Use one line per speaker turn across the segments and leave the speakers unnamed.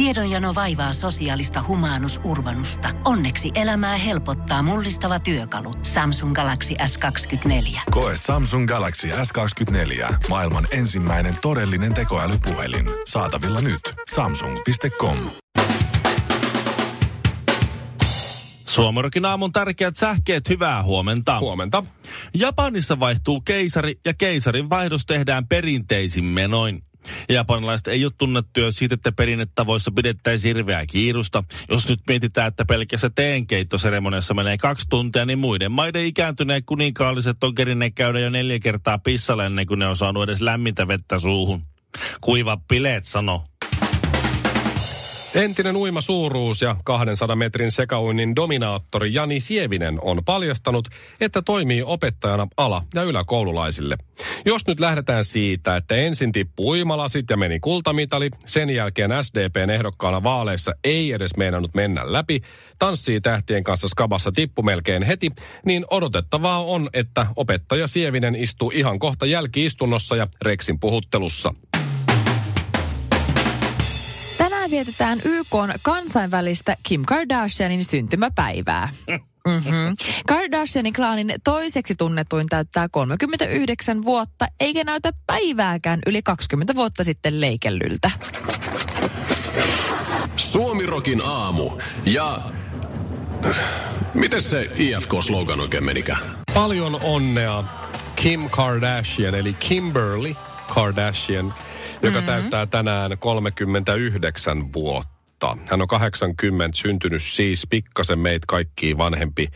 Tiedonjano vaivaa sosiaalista humanus urbanusta. Onneksi elämää helpottaa mullistava työkalu. Samsung Galaxy S24.
Koe Samsung Galaxy S24. Maailman ensimmäinen todellinen tekoälypuhelin. Saatavilla nyt. Samsung.com.
Suomerokin aamun tärkeät sähkeet, hyvää huomenta.
Huomenta.
Japanissa vaihtuu keisari ja keisarin vaihdos tehdään perinteisin menoin. Japanilaiset ei ole tunnettuja siitä, että perinnetavoissa pidettäisiin hirveää kiirusta. Jos nyt mietitään, että pelkässä teenkeittoseremoniassa menee kaksi tuntia, niin muiden maiden ikääntyneet kuninkaalliset on kerinneet käydä jo neljä kertaa pissalle ennen kuin ne on saanut edes lämmintä vettä suuhun. Kuiva pileet sano.
Entinen uima suuruus ja 200 metrin sekauinnin dominaattori Jani Sievinen on paljastanut, että toimii opettajana ala- ja yläkoululaisille. Jos nyt lähdetään siitä, että ensin tippui uimalasit ja meni kultamitali, sen jälkeen SDPn ehdokkaana vaaleissa ei edes meinannut mennä läpi, tanssii tähtien kanssa skabassa tippu melkein heti, niin odotettavaa on, että opettaja Sievinen istuu ihan kohta jälkiistunnossa ja Rexin puhuttelussa.
Vietetään YK kansainvälistä Kim Kardashianin syntymäpäivää. Mm-hmm. Kardashianin klaanin toiseksi tunnetuin täyttää 39 vuotta, eikä näytä päivääkään yli 20 vuotta sitten leikellyltä.
Suomirokin aamu ja... Miten se IFK-slogan oikein menikään?
Paljon onnea Kim Kardashian, eli Kimberly Kardashian, joka mm-hmm. täyttää tänään 39 vuotta. Hän on 80, syntynyt siis pikkasen meitä kaikkiin vanhempi.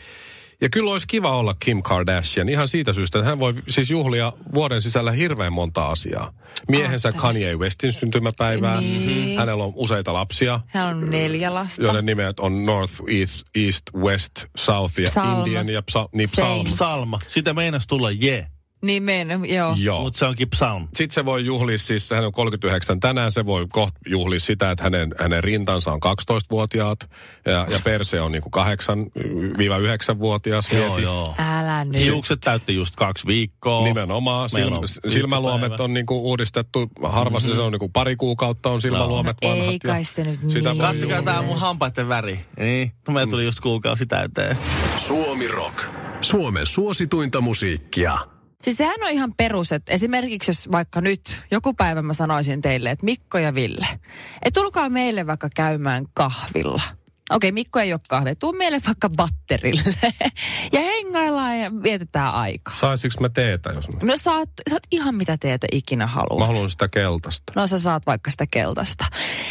Ja kyllä olisi kiva olla Kim Kardashian ihan siitä syystä, että hän voi siis juhlia vuoden sisällä hirveän monta asiaa. Miehensä
Aattele.
Kanye Westin syntymäpäivää.
Niin.
Hänellä on useita lapsia.
Hän on neljä lasta.
Joiden nimet on North, East, East West, South ja
Salma.
Indian ja psa, niin
Same.
Psalm.
Salma. Sitä meinas tulla je,
Niin men, joo.
Joo.
mutta se onkin psalm.
Sitten se voi juhlia, siis hän on 39 tänään, se voi kohta juhlia sitä, että hänen, hänen rintansa on 12-vuotiaat ja, ja perse on niinku 8-9-vuotias.
Joo, joo.
Älä nyt.
Hiukset täytti just kaksi viikkoa.
Nimenomaan. Silmä,
on
silmäluomet on niinku uudistettu. Harvassa mm-hmm. se on niinku pari kuukautta on silmäluomet
No
vanhat.
ei kai se nyt
sitä
niin.
juhlia.
tää mun hampaiden väri. Niin, no meillä tuli just kuukausi täyteen.
Suomi Rock. Suomen suosituinta musiikkia.
Siis sehän on ihan perus, että esimerkiksi jos vaikka nyt joku päivä mä sanoisin teille, että Mikko ja Ville, että tulkaa meille vaikka käymään kahvilla. Okei, Mikko ei ole kahvia. Tuu meille vaikka batterille. ja hengaillaan ja vietetään aikaa.
Saisinko mä teetä, jos mä...
No saat, saat ihan mitä teetä ikinä haluat.
Mä haluan sitä keltaista.
No sä saat vaikka sitä keltaista.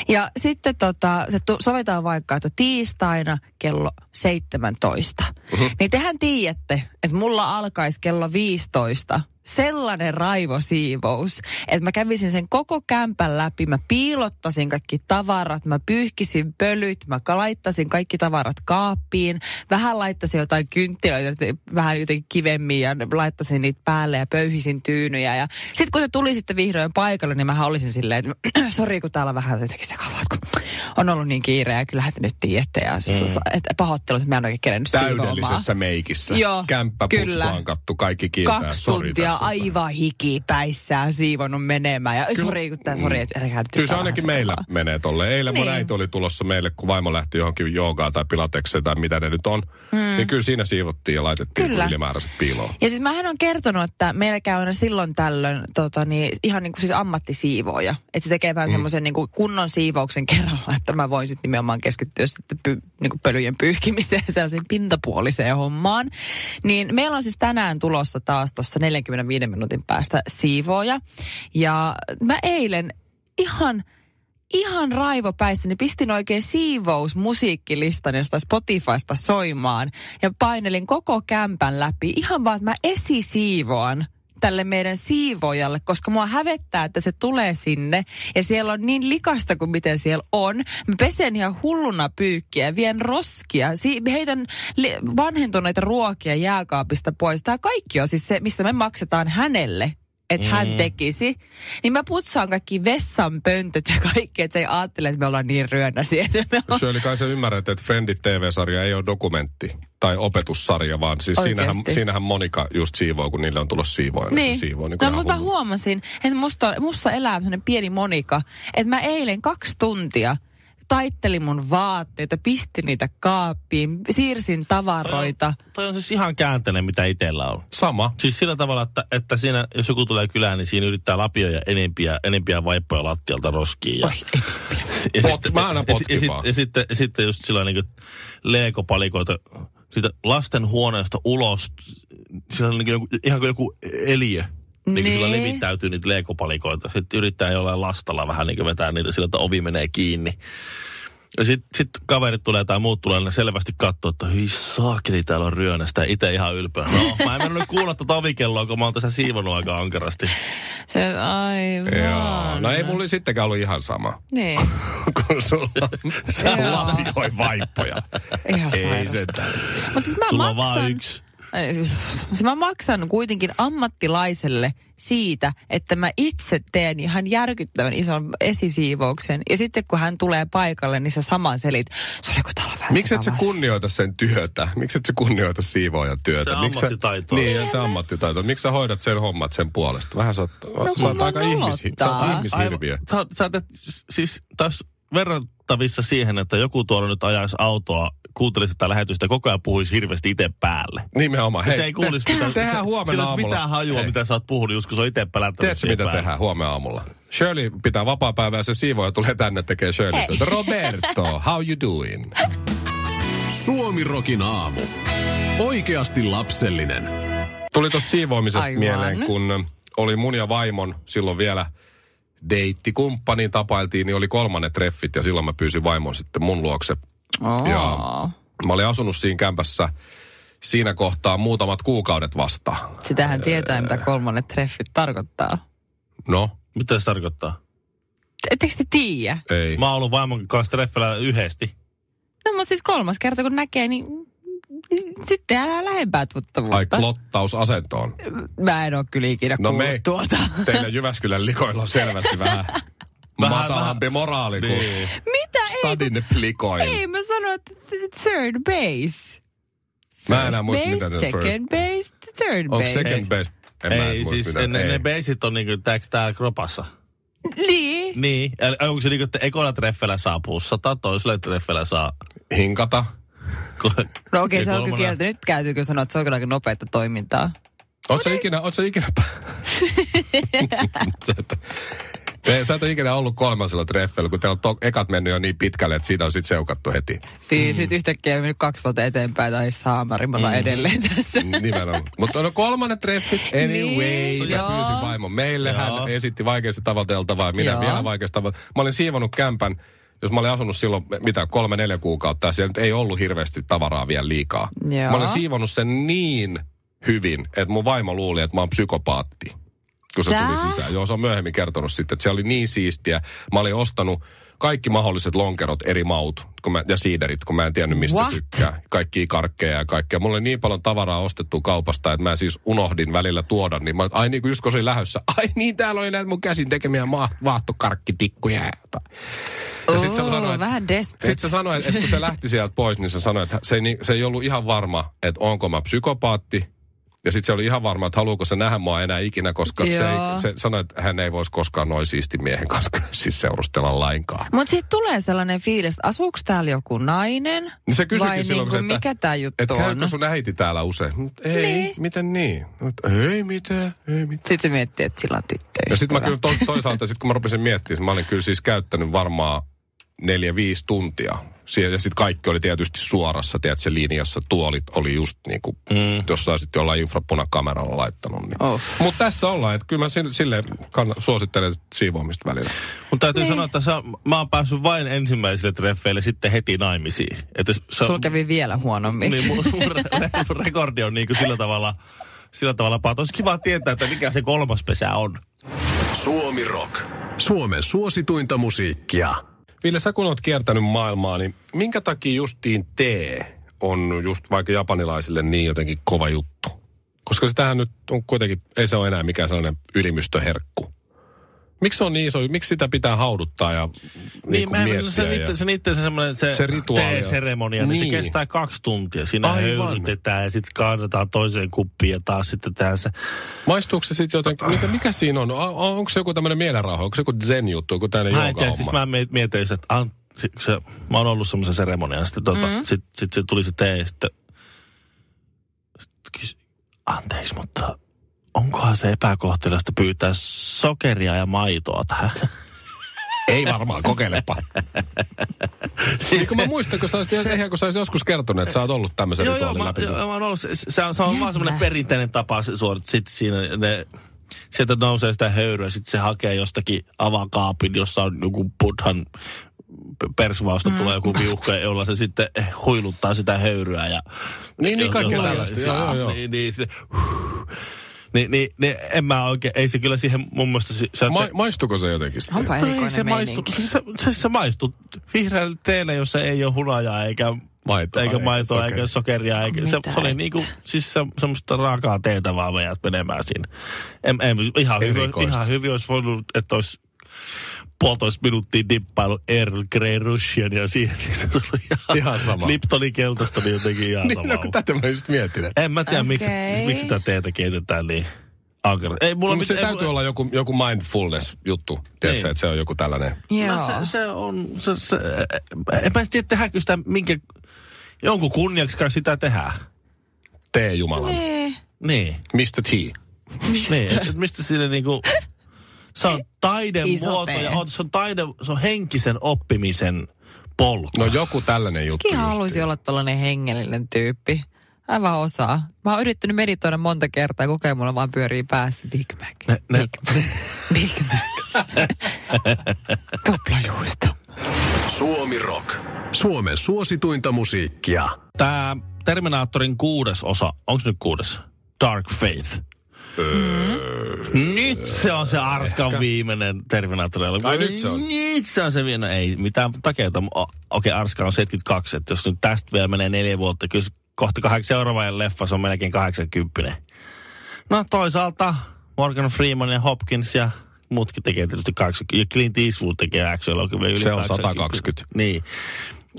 Ja sitten tota, se tu- sovitaan vaikka, että tiistaina kello 17. Uh-huh. Niin tehän tiedätte, että mulla alkaisi kello 15 sellainen raivosiivous, että mä kävisin sen koko kämpän läpi, mä piilottasin kaikki tavarat, mä pyyhkisin pölyt, mä laittasin kaikki tavarat kaappiin, vähän laittasin jotain kynttilöitä, vähän jotenkin kivemmin ja laittasin niitä päälle ja pöyhisin tyynyjä. Ja sitten kun se tuli sitten vihdoin paikalle, niin mä olisin silleen, että sori kun täällä vähän jotenkin sekavaa, kun on ollut niin kiire ja kyllähän te nyt tiedätte ja mm. että pahoittelut, että mä en oikein kerennyt siivoamaan.
Täydellisessä meikissä.
Joo,
Kämppä
kyllä.
putsvankattu, kaikki kiiltää.
Kaksi tuntia
tässä.
aivan hikipäissään siivonnut menemään. Ja sori, kun tää, sori, että
Kyllä se ainakin meillä
sekavaa.
menee tolle. Eilen mun
Niin.
äiti oli tulossa meille, kun vaimo lähti johonkin joogaa tai pilatekseen tai mitä ne nyt on. Mm. Niin kyllä siinä siivottiin ja laitettiin
Kyllä.
ylimääräiset piiloon.
Ja siis mähän on kertonut, että meillä käy aina silloin tällöin tota, niin, ihan niin kuin siis ammattisiivooja. Että se tekee vähän mm. semmoisen niin kuin kunnon siivouksen kerralla, että mä voin sitten nimenomaan keskittyä sitten py, niin kuin pölyjen pyyhkimiseen ja sellaiseen pintapuoliseen hommaan. Niin meillä on siis tänään tulossa taas tuossa 45 minuutin päästä siivooja. Ja mä eilen ihan ihan raivopäissäni pistin oikein siivousmusiikkilistan jostain Spotifysta soimaan. Ja painelin koko kämpän läpi. Ihan vaan, että mä esisiivoan tälle meidän siivojalle, koska mua hävettää, että se tulee sinne. Ja siellä on niin likasta kuin miten siellä on. Mä pesen ihan hulluna pyykkiä vien roskia, si- heitän li- vanhentuneita ruokia jääkaapista pois. Tämä kaikki on siis se, mistä me maksetaan hänelle että hän tekisi, niin mä putsaan kaikki vessan pöntöt ja kaikki, että se ei ajattele, että me ollaan niin ollaan...
Shirley, kai sä ymmärrät, että Friendit TV-sarja ei ole dokumentti tai opetussarja, vaan siis siinähän, siinähän Monika just siivoo, kun niille on tullut siivoja.
Niin.
Se siivoo niin
no, mutta mä huomasin, että musta, musta elää sellainen pieni Monika, että mä eilen kaksi tuntia taitteli mun vaatteita, pisti niitä kaappiin, siirsin tavaroita.
Toi on siis ihan käänteinen, mitä itsellä on.
Sama.
Siis sillä tavalla, että, että siinä, jos joku tulee kylään, niin siinä yrittää lapioja enempiä, enempiä vaippoja lattialta roskiin. Ja, ja,
Pot- mä aina
ja, sit- ja, sit- ja, sitten, ja sitten just sillä niin leekopalikoita siitä lasten huoneesta ulos. Siellä on niin joku, ihan kuin joku eliö. Niin kuin sillä
Nee.
levittäytyy niitä leekopalikoita. Sitten yrittää jollain lastalla vähän niin vetää niitä sillä, että ovi menee kiinni. Ja sitten sit kaverit tulee tai muut tulee, ne selvästi katsoo, että hyi saakeli, täällä on ryönästä. Ja itse ihan ylpeä. No, mä en mennyt kuulla tätä ovikelloa, kun mä oon tässä siivonut aika ankarasti.
Se, aivan.
Joo. No ei mulla sittenkään ollut ihan sama
Niin,
kuin sulla. Sä lapioi vaippoja.
ihan
Ei sentään.
Mutta siis mä
Sulla on
maksan,
vaan yksi.
Siis mä maksan kuitenkin ammattilaiselle siitä, että mä itse teen ihan järkyttävän ison esisiivouksen. Ja sitten kun hän tulee paikalle, niin sä saman selit. Se oli kun täällä on vähän
Miksi et sä kunnioita sen työtä? Miksi et sä kunnioita siivoojan työtä?
Se
Miksi sä-
ammattitaitoa.
Niin, ja se ammattitaito. Miksi sä hoidat sen hommat sen puolesta? Vähän sä oot,
kun
sä oot
mua
aika ihmis, sä oot ihmishirviö.
Aivan- Sä, sä teet, siis taas verrattavissa siihen, että joku tuolla nyt ajaisi autoa, kuuntelisi tätä lähetystä koko ajan puhuisi hirveästi itse päälle.
Nimenomaan.
Hei, se ei kuulisi
te-
mitään.
Tehdään huomenna
Sillä
aamulla.
mitään hajua,
Hei.
mitä sä oot puhunut, just kun se on itse pelättänyt.
Tiedätkö, mitä
päälle.
tehdään huomenna aamulla? Shirley pitää vapaa-päivää ja se siivooja tulee tänne tekee Shirley
Hei.
työtä. Roberto, how you doing?
Suomirokin aamu. Oikeasti lapsellinen.
Tuli tuosta siivoamisesta
Aivan.
mieleen, kun oli mun ja vaimon silloin vielä deittikumppaniin tapailtiin, niin oli kolmannet treffit ja silloin mä pyysin vaimon sitten mun luokse.
Oo.
Ja mä olin asunut siinä kämpässä siinä kohtaa muutamat kuukaudet vasta.
Sitähän tietää, mitä kolmannet treffit tarkoittaa.
No,
Mitä se tarkoittaa?
Ettekö te tiedä?
ei.
Mä oon ollut vaimon kanssa treffellä yhdesti.
No mutta siis kolmas kerta kun näkee, niin sitten älä lähempää tuttavuutta.
Ai klottausasentoon.
Mä en ole kyllä ikinä
No
kuullut
me-
tuota.
Teillä Jyväskylän likoilla on selvästi vähän,
Vähän-
matalampi moraali kuin
Niin.
Mitä? Ei,
stadin likoilla.
ei mä sanoin, että th- third base.
Mä en enää
First
muista,
base,
mitä se first-
second base, third
Onko
base.
second best? En mä
Ei,
muista,
siis
mitä-
ne,
ei.
ne beisit on niinku, tääks täällä kropassa.
Niin.
Niin. Eli onko se niinku, että ekoilla treffellä saa pussata, toisella treffellä saa...
Hinkata.
No okei,
Ja
se on kyllä kieltä. Nyt käytyy kyllä sanoa, että se on kyllä aika nopeata toimintaa.
Oot sä ikinä, oot sä ikinä... Ei, Sä et ole ikinä ollut kolmasella treffellä, kun teillä on to- ekat mennyt jo niin pitkälle, että siitä on sitten seukattu heti.
Niin, sit yhtäkkiä mennyt kaksi vuotta eteenpäin tai saamari, me ollaan edelleen tässä.
Nimenomaan. Mutta no kolmannet treffit, anyway,
Niin,
mä
joo.
pyysin vaimon meille.
Joo.
Hän esitti vaikeasti tavoiteltavaa, minä
Joo.
vielä vaikeasti tavoiteltavaa. Mä olin siivonut kämpän, jos mä olin asunut silloin, mitä, kolme, neljä kuukautta, ja siellä nyt ei ollut hirveästi tavaraa vielä liikaa.
Joo.
Mä olin siivonut sen niin hyvin, että mun vaimo luuli, että mä oon psykopaatti. Kun se
Tää?
tuli sisään. Joo, se on myöhemmin kertonut sitten, että se oli niin siistiä. Mä olin ostanut kaikki mahdolliset lonkerot, eri maut kun mä, ja siiderit, kun mä en tiennyt mistä
What?
tykkää. Kaikkia karkkeja ja kaikkea. Mulla oli niin paljon tavaraa ostettu kaupasta, että mä siis unohdin välillä tuoda. Niin mä, ai niin kuin just kun se oli lähdössä, ai niin täällä oli näitä mun käsin tekemiä ma- vaahtokarkkitikkuja. ja. Ja sit se sanoi,
vähän desperate.
Sitten se sanoi, että kun se lähti sieltä pois, niin se sanoi, että se ei, se ei ollut ihan varma, että onko mä psykopaatti. Ja sitten se oli ihan varma, että haluuko se nähdä mua enää ikinä, koska se, ei, se sanoi, että hän ei voisi koskaan noin siisti miehen kanssa siis seurustella lainkaan.
Mutta siitä tulee sellainen fiilis, että asuuko täällä joku nainen?
Niin se kysyikin
Vai
silloin, se,
mikä tämä juttu
että
on?
sun äiti täällä usein? Mut Ei,
Niin.
miten niin? Mut, ei mitään, ei mitään.
Sitten se miettii, että sillä on tyttöystävä.
Ja sitten mä kyllä to, toisaalta, sit kun mä rupesin miettimään, mä olin kyllä siis käyttänyt varmaan neljä, viisi tuntia. Sie- Ja sitten kaikki oli tietysti suorassa, tiedätkö, linjassa. Tuolit oli just niin kuin, mm. jos sä sitten jollain infrapunakameralla laittanut. Niin.
Off.
Mutta tässä ollaan, että kyllä mä sille, sille kann- suosittelen siivoamista välillä.
Mutta täytyy
Niin.
sanoa, että sä, mä oon päässyt vain ensimmäisille treffeille sitten heti naimisiin. Että se,
Sulla kävi vielä huonommin.
niin mun, mun re- mun rekordi on niin kuin sillä tavalla, sillä tavalla paha. Olisi kiva tietää, että mikä se kolmas pesä on.
Suomi Rock. Suomen suosituinta musiikkia.
Ville, sä kun oot kiertänyt maailmaa, niin minkä takia justiin tee on just vaikka japanilaisille niin jotenkin kova juttu? Koska sitähän nyt on kuitenkin, ei se ole enää mikään sellainen ylimystöherkku. Miksi se on niin iso, miksi sitä pitää hauduttaa ja niin, niin
mä
miettiä?
se,
ja...
se, se, semmoinen, se,
Se rituaali on-
tee-seremonia, niin. Se kestää kaksi tuntia. Siinä
Aivan.
höyrytetään ja sitten kaadetaan toiseen kuppiin ja taas sitten tehdään se.
Maistuuko se sitten jotenkin, mikä, mikä siinä on? O- Onko se joku tämmöinen mielenrauha? Onko se joku zen-juttu, joku tämmöinen
Mä en tiedä, siis mä mie- mietin, että an, se, se, mä oon ollut semmoisen seremonian, sitten tuota, mm. sit, sit, se tuli se tee, ja sitten, sitten kysy, anteeksi, mutta onkohan se epäkohteliasta pyytää sokeria ja maitoa tähän?
Ei varmaan, kokeilepa. niin kun mä muistan, kun sä olisit, ihan kun sä olisit joskus kertonut, että sä oot ollut tämmöisen
joo, joo,
rituaalin
mä,
läpi.
joo, mä oon ollut, se, se, on, se on vaan semmoinen perinteinen tapa se suorit. Sitten siinä ne, sieltä nousee sitä höyryä, sitten se hakee jostakin avakaapin, jossa on joku buddhan persvausta mm. tulee joku viuhka, jolla se sitten huiluttaa sitä höyryä. Ja,
Niin, niin, joo, joo, joo.
Niin, niin, niin, niin, niin, en mä oikein, ei se kyllä siihen mun mielestä... Se, se,
Ma- maistuko se jotenkin sitten?
Onpa
No ei se maistu,
meininki.
se, se, se maistuu vihreälle teelle, jossa ei ole hunajaa eikä
Maitoa,
eikä maitoa,
sokeria.
eikä sokeria. Eikä, se,
Mitä
se, oli niinku, siis se, semmoista raakaa teetä vaan menemään siinä. En, en, ihan, hyvin, ihan hyvin olisi voinut, että olisi puolitoista minuuttia dippailu Earl Grey Russian ja siihen niin se tuli ihan,
Ihan sama.
Liptonin keltaista, niin jotenkin ihan
Niin,
sama.
no kun tätä mä just mietin.
En mä tiedä, miksi,
Okei.
miksi sitä teetä keitetään niin ankara. Ei, mulla
No, mutta se
mitään-
täytyy olla joku, joku mindfulness-juttu. Tiedätkö,
Niin.
että se on joku tällainen.
Joo.
No se, se on, se, se, en mä tiedä, tehdäänkö sitä minkä, jonkun kunniaksi kai sitä tehdään.
Tee Jumalan.
Niin.
Niin,
Mr. T.
niin, et, et mistä sille niinku, se on taidemuoto ja oot, se on, taide, se on henkisen oppimisen polku.
No joku tällainen juttu
Mäkin haluaisin olla tällainen hengellinen tyyppi. Aivan osaa. Mä oon yrittänyt meditoida monta kertaa ja koko ajan mulla vaan pyörii päässä Big Mac.
Ne, ne,
Big Mac. Tuplajuusto.
Suomi Rock. Suomen suosituinta musiikkia.
Tää Terminaattorin kuudes osa, onko nyt kuudes? Dark Faith. Nyt se on se Arskan viimeinen Terminaattori.
Ai, nyt se on.
Nyt se on se viimeinen. Ei mitään takeita. Okei, okay, Arska on 72, että jos nyt tästä vielä menee neljä vuotta, kyllä kohta kahdeksan seuraava leffa, se on melkein 80. No toisaalta Morgan Freeman ja Hopkins ja muutkin tekee tietysti 80. Ja Clint Eastwood tekee action-elokuvia yli
Se on
80.
120.
Niin.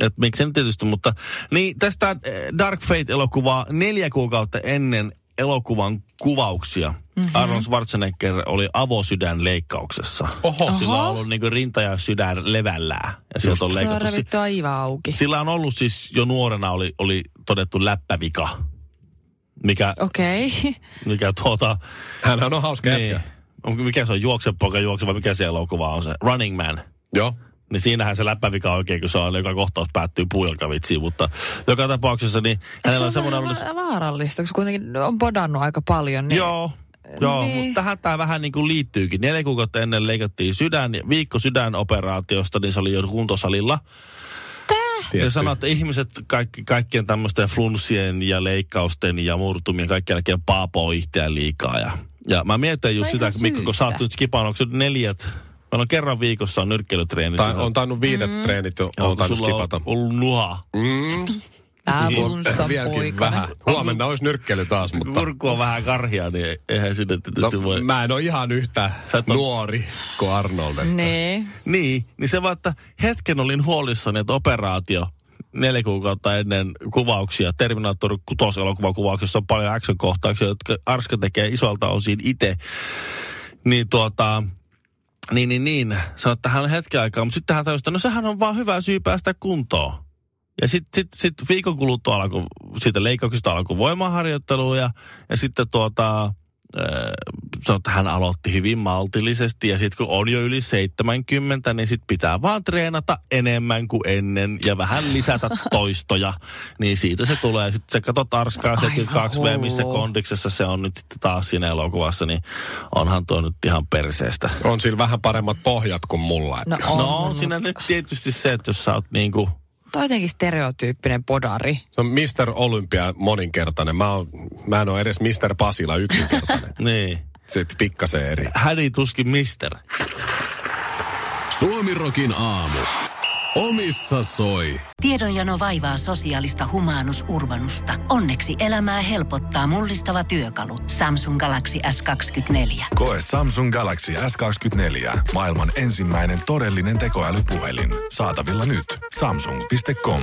Et miksei nyt tietysti, mutta niin tästä Dark Fate-elokuvaa neljä kuukautta ennen elokuvan kuvauksia mm-hmm. Arnold Schwarzenegger oli avosydän leikkauksessa.
Oho.
Sillä on ollut niinku rinta ja sydän levällään. Ja sieltä on
Se on
leikattu. Si-
revitty aivan auki.
sillä on ollut siis jo nuorena oli, oli todettu läppävika. Mikä,
Okei. Okay.
mikä tuota...
Hänhän on hauska
Niin,
jätkä.
mikä se on, juoksepoika juokse vai mikä se elokuva on se? Running Man.
Joo.
Niin siinähän se läppävika on oikein, kun se on, joka kohtaus päättyy puujalkavitsiin, mutta joka tapauksessa niin hänellä on
se on
semmoinen...
vähän vaarallista, koska kuitenkin on bodannut aika paljon. Niin
Joo, joo
Niin.
mutta tähän tämä vähän niin kuin liittyykin. Neljä kuukautta ennen leikattiin sydän, ja viikko sydänoperaatiosta, niin se oli jo kuntosalilla. Ja
Tietty.
sanoi, että ihmiset kaikki, kaikkien tämmöisten flunssien ja leikkausten ja murtumien kaikki jälkeen paapoo itseään liikaa. Ja, ja mä mietin just
No
sitä, Mikko, kun sä oot nyt skipannut, onko se nyt neljät, Meillä on kerran viikossa on nyrkkeilytreenit.
Tai on tainnut viidet mm. treenit jo, on tainnut skipata.
on ollut nuha.
Mm.
Avunsa
Vieläkin vähän. Huomenna olisi nyrkkeily taas, mutta...
Kurkku on vähän karhia, niin eihän sinne
No,
tietysti voi...
mä en ole ihan yhtä
Sä ole-
nuori kuin Arnold. että-
Niin.
Niin, niin se vaan, että hetken olin huolissani, että operaatio neljä kuukautta ennen kuvauksia, Terminator 6 elokuvan kuvauksessa on paljon action-kohtauksia, jotka Arska tekee isolta osin itse. Niin tuota, niin, niin, niin. Sanoi, että hän on hetken aikaa, mutta sitten hän tajusi, että no sehän on vaan hyvä syy päästä kuntoon. Ja sitten sit, sit viikon kuluttua alkoi, siitä leikkauksesta alkoi voimaharjoittelu ja, ja sitten tuota, äh, sanoi, että hän aloitti hyvin maltillisesti ja sitten kun on jo yli 70, niin sitten pitää vaan treenata enemmän kuin ennen ja vähän lisätä toistoja. Niin siitä se tulee. Sitten se katsot Arskaa
Aivan
72V, missä kondiksessa se on nyt sitten taas siinä elokuvassa, niin onhan tuo nyt ihan perseestä.
On sillä vähän paremmat pohjat kuin mulla. Että.
No on.
No on siinä nyt tietysti se, että jos sä oot niinku,
Toi on jotenkin stereotyyppinen podari.
Se on Mr. Olympia moninkertainen. Mä, oon, mä en ole edes Mr. Pasila yksinkertainen.
niin,
Sitten pikkasen eri.
häni tuskin mister.
Suomi Rokin aamu. Omissa soi.
Tiedonjano vaivaa sosiaalista humanus urbanusta. Onneksi elämää helpottaa mullistava työkalu. Samsung Galaxy S24.
Koe Samsung Galaxy S24. Maailman ensimmäinen todellinen tekoälypuhelin. Saatavilla nyt. Samsung.com.